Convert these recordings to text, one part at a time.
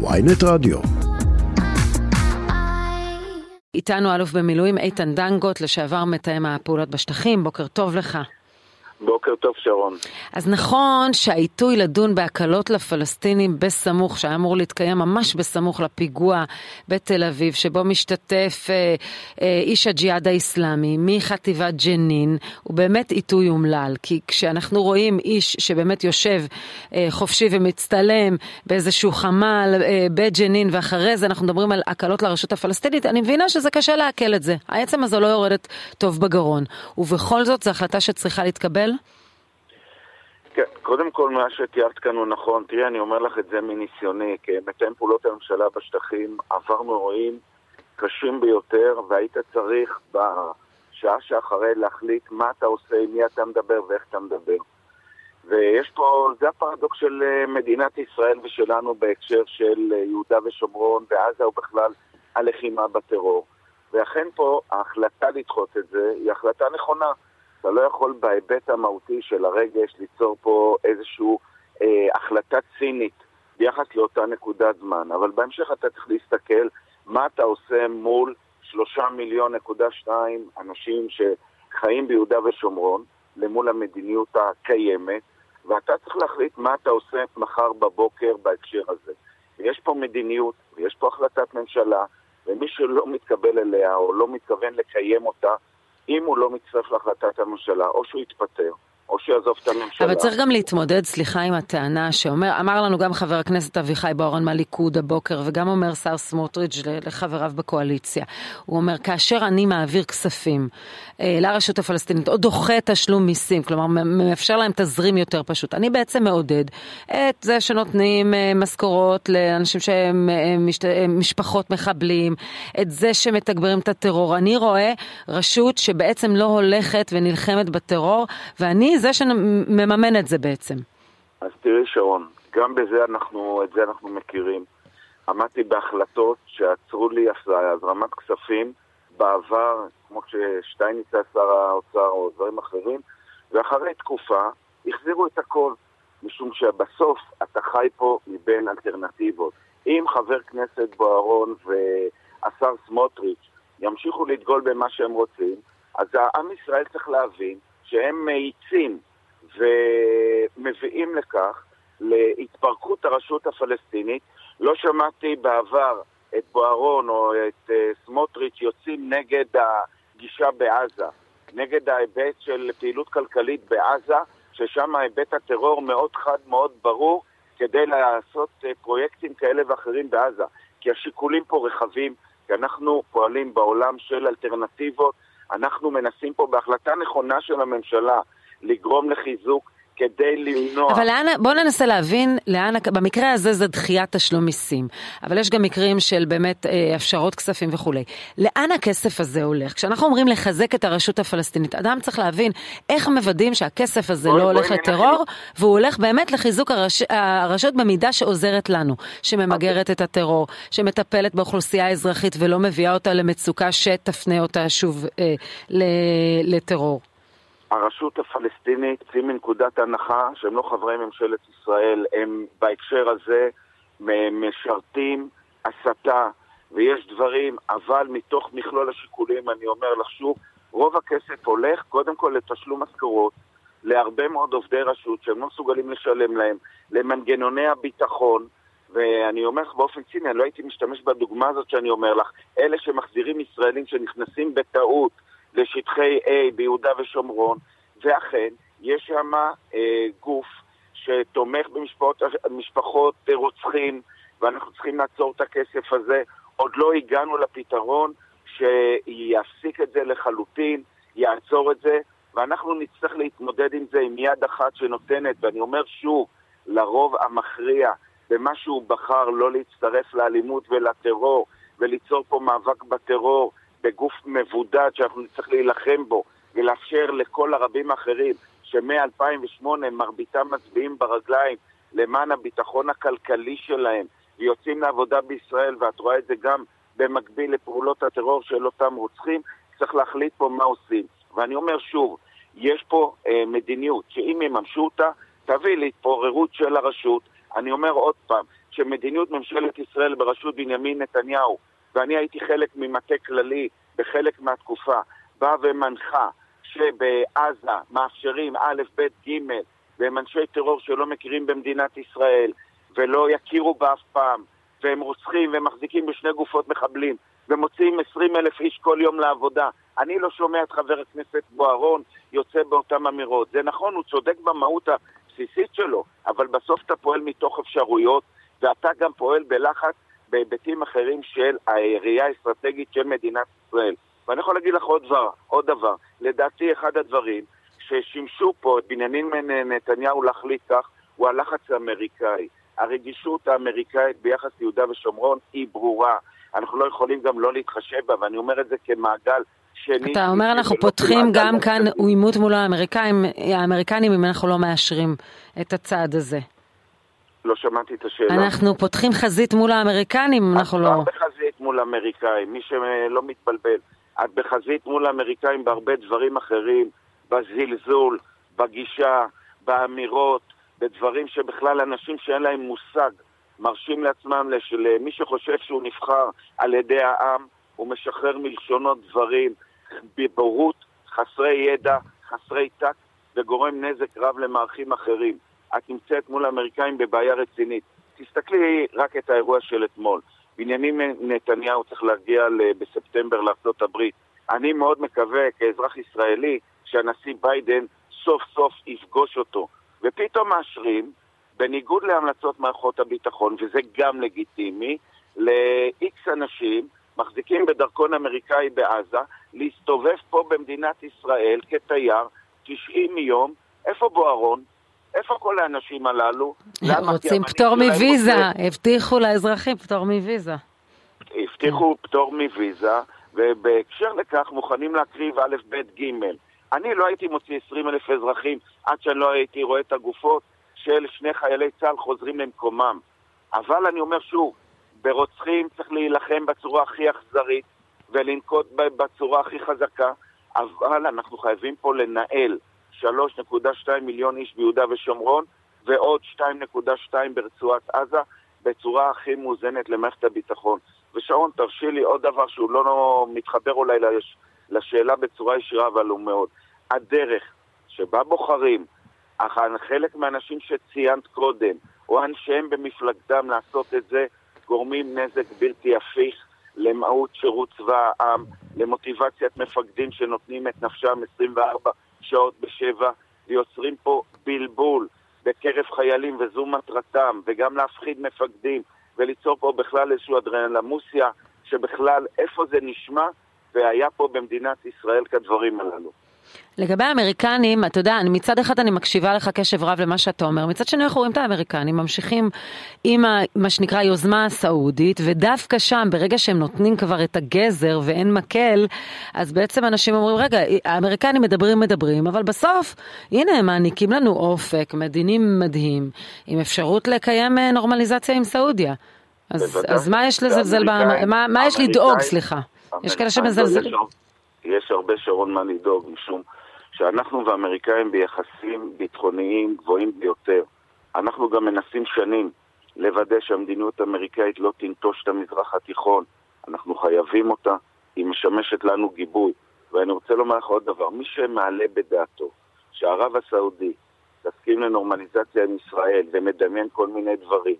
ויינט רדיו. איתנו אלוף במילואים איתן דנגוט, לשעבר מתאם הפעולות בשטחים, בוקר טוב לך. בוקר טוב שרון. אז נכון שהעיתוי לדון בהקלות לפלסטינים בסמוך, שהיה אמור להתקיים ממש בסמוך לפיגוע בתל אביב, שבו משתתף אה, אה, איש הג'יהאד האיסלאמי מחטיבת ג'נין, הוא באמת עיתוי אומלל. כי כשאנחנו רואים איש שבאמת יושב אה, חופשי ומצטלם באיזשהו חמ"ל אה, בג'נין, ואחרי זה אנחנו מדברים על הקלות לרשות הפלסטינית, אני מבינה שזה קשה לעכל את זה. העצם הזו לא יורדת טוב בגרון. ובכל זאת זו החלטה שצריכה להתקבל. ישראל? כן, קודם כל מה שתיארת כאן הוא נכון. תראי, אני אומר לך את זה מניסיוני, כמתאם פעולות הממשלה בשטחים, עברנו אירועים קשים ביותר, והיית צריך בשעה שאחרי להחליט מה אתה עושה, עם מי אתה מדבר ואיך אתה מדבר. ויש פה, זה הפרדוקס של אה, מדינת ישראל ושלנו בהקשר של אה, יהודה ושומרון ועזה ובכלל הלחימה בטרור. ואכן פה ההחלטה לדחות את זה היא החלטה נכונה. אתה לא יכול בהיבט המהותי של הרגש ליצור פה איזושהי אה, החלטה צינית ביחס לאותה נקודת זמן, אבל בהמשך אתה צריך להסתכל מה אתה עושה מול שלושה מיליון נקודה שתיים אנשים שחיים ביהודה ושומרון למול המדיניות הקיימת, ואתה צריך להחליט מה אתה עושה מחר בבוקר בהקשר הזה. ויש פה מדיניות, ויש פה החלטת ממשלה, ומי שלא מתקבל אליה או לא מתכוון לקיים אותה, אם הוא לא מצטרף להחלטת הממשלה, או שהוא יתפטר, או שיעזוב את הממשלה. אבל צריך גם להתמודד, סליחה, עם הטענה שאומר, אמר לנו גם חבר הכנסת אביחי בוארן מהליכוד הבוקר, וגם אומר שר סמוטריץ' לחבריו בקואליציה. הוא אומר, כאשר אני מעביר כספים אה, לרשות הפלסטינית, או דוחה תשלום מיסים, כלומר מאפשר להם תזרים יותר פשוט, אני בעצם מעודד את זה שנותנים אה, משכורות לאנשים שהם אה, משת... אה, משפחות מחבלים, את זה שמתגברים את הטרור. אני רואה רשות שבעצם לא הולכת ונלחמת בטרור, ואני זה שמממן את זה בעצם. אז תראי שרון, גם בזה אנחנו, את זה אנחנו מכירים. עמדתי בהחלטות שעצרו לי הזרמת כספים בעבר, כמו ששטייניץ היה שר האוצר או דברים אחרים, ואחרי תקופה החזירו את הכל, משום שבסוף אתה חי פה מבין אלטרנטיבות. אם חבר כנסת בוארון והשר סמוטריץ' ימשיכו לדגול במה שהם רוצים, אז העם ישראל צריך להבין שהם מאיצים ומביאים לכך להתפרקות הרשות הפלסטינית. לא שמעתי בעבר את בוארון או את uh, סמוטריץ' יוצאים נגד הגישה בעזה, נגד ההיבט של פעילות כלכלית בעזה, ששם היבט הטרור מאוד חד, מאוד ברור, כדי לעשות uh, פרויקטים כאלה ואחרים בעזה. כי השיקולים פה רחבים, כי אנחנו פועלים בעולם של אלטרנטיבות, אנחנו מנסים פה בהחלטה נכונה של הממשלה לגרום לחיזוק כדי למנוע... אבל לאן, בואו ננסה להבין לאן, במקרה הזה זה דחיית תשלום מיסים, אבל יש גם מקרים של באמת אה, הפשרות כספים וכולי. לאן הכסף הזה הולך? כשאנחנו אומרים לחזק את הרשות הפלסטינית, אדם צריך להבין איך מוודאים שהכסף הזה בוא, לא הולך לטרור, והוא הולך באמת לחיזוק הרש, הרשות במידה שעוזרת לנו, שממגרת את הטרור, שמטפלת באוכלוסייה האזרחית ולא מביאה אותה למצוקה שתפנה אותה שוב אה, לטרור. הרשות הפלסטינית, צאי מנקודת הנחה שהם לא חברי ממשלת ישראל, הם בהקשר הזה משרתים הסתה, ויש דברים, אבל מתוך מכלול השיקולים, אני אומר לך שוב, רוב הכסף הולך קודם כל לתשלום משכורות, להרבה מאוד עובדי רשות שהם לא מסוגלים לשלם להם, למנגנוני הביטחון, ואני אומר לך באופן ציני, אני לא הייתי משתמש בדוגמה הזאת שאני אומר לך, אלה שמחזירים ישראלים שנכנסים בטעות לשטחי A ביהודה ושומרון, ואכן, יש שם אה, גוף שתומך במשפחות משפחות רוצחים, ואנחנו צריכים לעצור את הכסף הזה. עוד לא הגענו לפתרון שיפסיק את זה לחלוטין, יעצור את זה, ואנחנו נצטרך להתמודד עם זה עם יד אחת שנותנת, ואני אומר שוב, לרוב המכריע, במה שהוא בחר לא להצטרף לאלימות ולטרור, וליצור פה מאבק בטרור, בגוף מבודד שאנחנו נצטרך להילחם בו ולאפשר לכל הרבים האחרים שמ-2008 מרביתם מצביעים ברגליים למען הביטחון הכלכלי שלהם ויוצאים לעבודה בישראל, ואת רואה את זה גם במקביל לפעולות הטרור של אותם רוצחים, צריך להחליט פה מה עושים. ואני אומר שוב, יש פה אה, מדיניות שאם יממשו אותה, תביא להתפוררות של הרשות. אני אומר עוד פעם, שמדיניות ממשלת ישראל בראשות בנימין נתניהו, ואני הייתי חלק ממטה כללי בחלק מהתקופה, באה ומנחה שבעזה מאפשרים א', ב', ג', והם אנשי טרור שלא מכירים במדינת ישראל, ולא יכירו בה אף פעם, והם רוצחים ומחזיקים בשני גופות מחבלים, ומוציאים 20 אלף איש כל יום לעבודה. אני לא שומע את חבר הכנסת בוארון יוצא באותן אמירות. זה נכון, הוא צודק במהות הבסיסית שלו, אבל בסוף אתה פועל מתוך אפשרויות, ואתה גם פועל בלחץ בהיבטים אחרים של הראייה האסטרטגית של מדינת ישראל. ואני יכול להגיד לך עוד דבר, עוד דבר. לדעתי אחד הדברים ששימשו פה את בנימין נתניהו להחליט כך הוא הלחץ האמריקאי. הרגישות האמריקאית ביחס ליהודה ושומרון היא ברורה. אנחנו לא יכולים גם לא להתחשב בה, ואני אומר את זה כמעגל שני. אתה אומר אנחנו פותחים גם כאן עימות מול האמריקאים, האמריקנים אם אנחנו לא מאשרים את הצעד הזה. לא שמעתי את השאלה. אנחנו פותחים חזית מול האמריקנים אנחנו לא... את בחזית מול האמריקאים, מי שלא מתבלבל. את בחזית מול האמריקאים בהרבה דברים אחרים, בזלזול, בגישה, באמירות, בדברים שבכלל אנשים שאין להם מושג מרשים לעצמם, למי שחושב שהוא נבחר על ידי העם, הוא משחרר מלשונות דברים, בבורות, חסרי ידע, חסרי טקט, וגורם נזק רב למערכים אחרים. את נמצאת מול האמריקאים בבעיה רצינית. תסתכלי רק את האירוע של אתמול. בנימין נתניהו צריך להגיע בספטמבר לארה"ב. אני מאוד מקווה, כאזרח ישראלי, שהנשיא ביידן סוף סוף יפגוש אותו. ופתאום מאשרים, בניגוד להמלצות מערכות הביטחון, וזה גם לגיטימי, ל-X אנשים מחזיקים בדרכון אמריקאי בעזה, להסתובב פה במדינת ישראל כתייר 90 יום. איפה בוארון? איפה כל האנשים הללו? רוצים פטור מוויזה, הבטיחו לאזרחים פטור מוויזה. הבטיחו פטור מוויזה, ובהקשר לכך מוכנים להקריב א', ב', ג'. אני לא הייתי מוציא 20 אלף אזרחים עד שאני לא הייתי רואה את הגופות של שני חיילי צה"ל חוזרים למקומם. אבל אני אומר שוב, ברוצחים צריך להילחם בצורה הכי אכזרית ולנקוט בצורה הכי חזקה, אבל אנחנו חייבים פה לנהל 3.2 מיליון איש ביהודה ושומרון ועוד 2.2 ברצועת עזה בצורה הכי מאוזנת למערכת הביטחון. ושרון, תרשי לי עוד דבר שהוא לא מתחבר אולי לש... לשאלה בצורה ישירה, אבל הוא מאוד. הדרך שבה בוחרים חלק מהאנשים שציינת קודם, או אנשיהם במפלגתם לעשות את זה, גורמים נזק בלתי הפיך למהות שירות צבא העם, למוטיבציית מפקדים שנותנים את נפשם 24 שעות בשבע, ויוצרים פה בלבול בקרב חיילים, וזו מטרתם, וגם להפחיד מפקדים, וליצור פה בכלל איזושהי אדרנלמוסיה, שבכלל איפה זה נשמע והיה פה במדינת ישראל כדברים הללו. לגבי האמריקנים, אתה יודע, מצד אחד אני מקשיבה לך קשב רב למה שאתה אומר, מצד שני אנחנו רואים את האמריקנים ממשיכים עם ה, מה שנקרא יוזמה הסעודית, ודווקא שם, ברגע שהם נותנים כבר את הגזר ואין מקל, אז בעצם אנשים אומרים, רגע, האמריקנים מדברים מדברים, אבל בסוף, הנה הם מעניקים לנו אופק מדיני מדהים, עם אפשרות לקיים אה, נורמליזציה עם סעודיה. אז, אז מה יש לזלזל, מה, מה יש לדאוג, סליחה? יש כאלה שמזלזלים. יש הרבה שרון מה לדאוג, משום שאנחנו והאמריקאים ביחסים ביטחוניים גבוהים ביותר. אנחנו גם מנסים שנים לוודא שהמדיניות האמריקאית לא תנטוש את המזרח התיכון. אנחנו חייבים אותה, היא משמשת לנו גיבוי. ואני רוצה לומר לך עוד דבר, מי שמעלה בדעתו שערב הסעודי תסכים לנורמליזציה עם ישראל ומדמיין כל מיני דברים,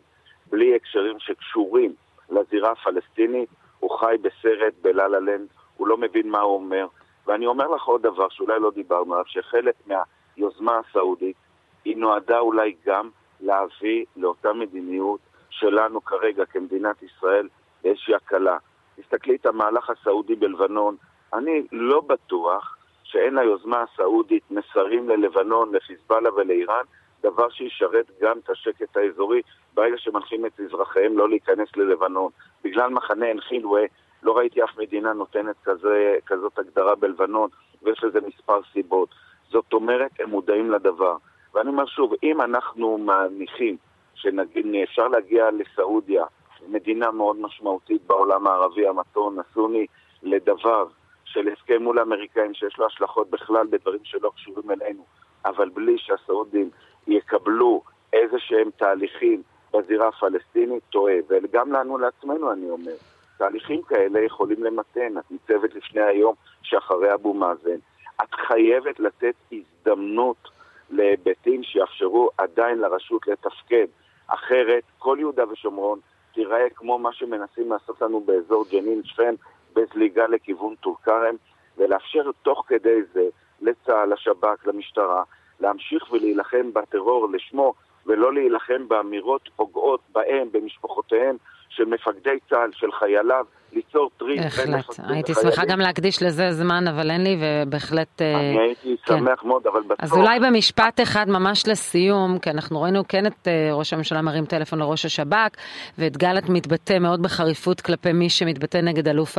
בלי הקשרים שקשורים לזירה הפלסטינית, הוא חי בסרט בלה-לה לנד הוא לא מבין מה הוא אומר. ואני אומר לך עוד דבר שאולי לא דיברנו עליו, שחלק מהיוזמה הסעודית היא נועדה אולי גם להביא לאותה מדיניות שלנו כרגע כמדינת ישראל באיזושהי הקלה. תסתכלי את המהלך הסעודי בלבנון, אני לא בטוח שאין ליוזמה הסעודית מסרים ללבנון, לחיזבאללה ולאיראן, דבר שישרת גם את השקט האזורי ברגע שמנחים את אזרחיהם לא להיכנס ללבנון. בגלל מחנה עין חילווה לא ראיתי אף מדינה נותנת כזה, כזאת הגדרה בלבנון, ויש לזה מספר סיבות. זאת אומרת, הם מודעים לדבר. ואני אומר שוב, אם אנחנו מניחים שנגיד אפשר להגיע לסעודיה, מדינה מאוד משמעותית בעולם הערבי, המתון, הסוני, לדבר של הסכם מול האמריקאים שיש לו השלכות בכלל בדברים שלא קשורים אלינו, אבל בלי שהסעודים יקבלו איזה שהם תהליכים בזירה הפלסטינית טועה, וגם לנו לעצמנו אני אומר. תהליכים כאלה יכולים למתן. את ניצבת לפני היום שאחרי אבו מאזן. את חייבת לתת הזדמנות להיבטים שיאפשרו עדיין לרשות לתפקד. אחרת, כל יהודה ושומרון תיראה כמו מה שמנסים לעשות לנו באזור ג'נין שכם, בזליגה לכיוון טול כרם, ולאפשר תוך כדי זה לצה"ל, לשב"כ, למשטרה, להמשיך ולהילחם בטרור לשמו, ולא להילחם באמירות פוגעות בהם, במשפחותיהם, של מפקדי צה"ל, של חייליו, ליצור טריז. בהחלט, הייתי שמחה גם להקדיש לזה זמן, אבל אין לי, ובהחלט... אה, אני הייתי כן. שמח מאוד, אבל בסוף... אז אולי במשפט אחד ממש לסיום, כי אנחנו ראינו כן את אה, ראש הממשלה מרים טלפון לראש השב"כ, ואת גלנט מתבטא מאוד בחריפות כלפי מי שמתבטא נגד אלוף,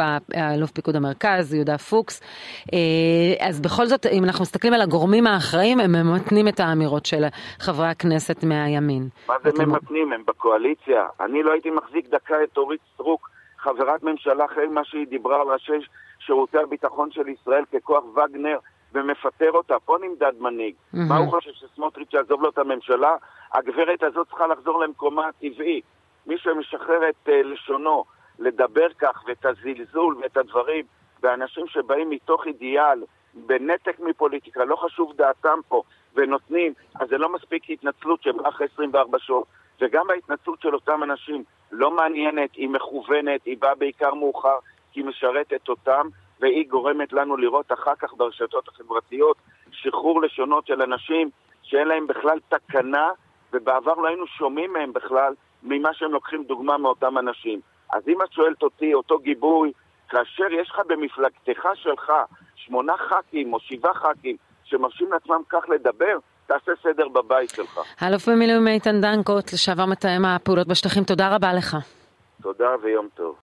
אלוף פיקוד המרכז, יהודה פוקס. אה, אז בכל זאת, אם אנחנו מסתכלים על הגורמים האחראים, הם ממתנים את האמירות של חברי הכנסת מהימין. מה זה ממתנים? הם בקואליציה. אני לא הייתי מחזיק דקה את אורית סטרוק. חברת ממשלה אחרי מה שהיא דיברה על ראשי שירותי הביטחון של ישראל ככוח וגנר ומפטר אותה. פה נמדד מנהיג. Mm-hmm. מה הוא חושב, שסמוטריץ' יעזוב לו את הממשלה? הגברת הזאת צריכה לחזור למקומה הטבעי. מי שמשחרר את uh, לשונו לדבר כך ואת הזלזול ואת הדברים באנשים שבאים מתוך אידיאל, בנתק מפוליטיקה, לא חשוב דעתם פה, ונותנים, אז זה לא מספיק התנצלות שבאה אחרי 24 שעות. וגם ההתנצלות של אותם אנשים לא מעניינת, היא מכוונת, היא באה בעיקר מאוחר, כי היא משרתת אותם, והיא גורמת לנו לראות אחר כך ברשתות החברתיות שחרור לשונות של אנשים שאין להם בכלל תקנה, ובעבר לא היינו שומעים מהם בכלל ממה שהם לוקחים דוגמה מאותם אנשים. אז אם את שואלת אותי, אותו גיבוי, כאשר יש לך במפלגתך שלך שמונה ח"כים או שבעה ח"כים שמרשים לעצמם כך לדבר, תעשה סדר בבית שלך. האלוף במילואים איתן דנקוט, לשעבר מתאם הפעולות בשטחים, תודה רבה לך. תודה ויום טוב.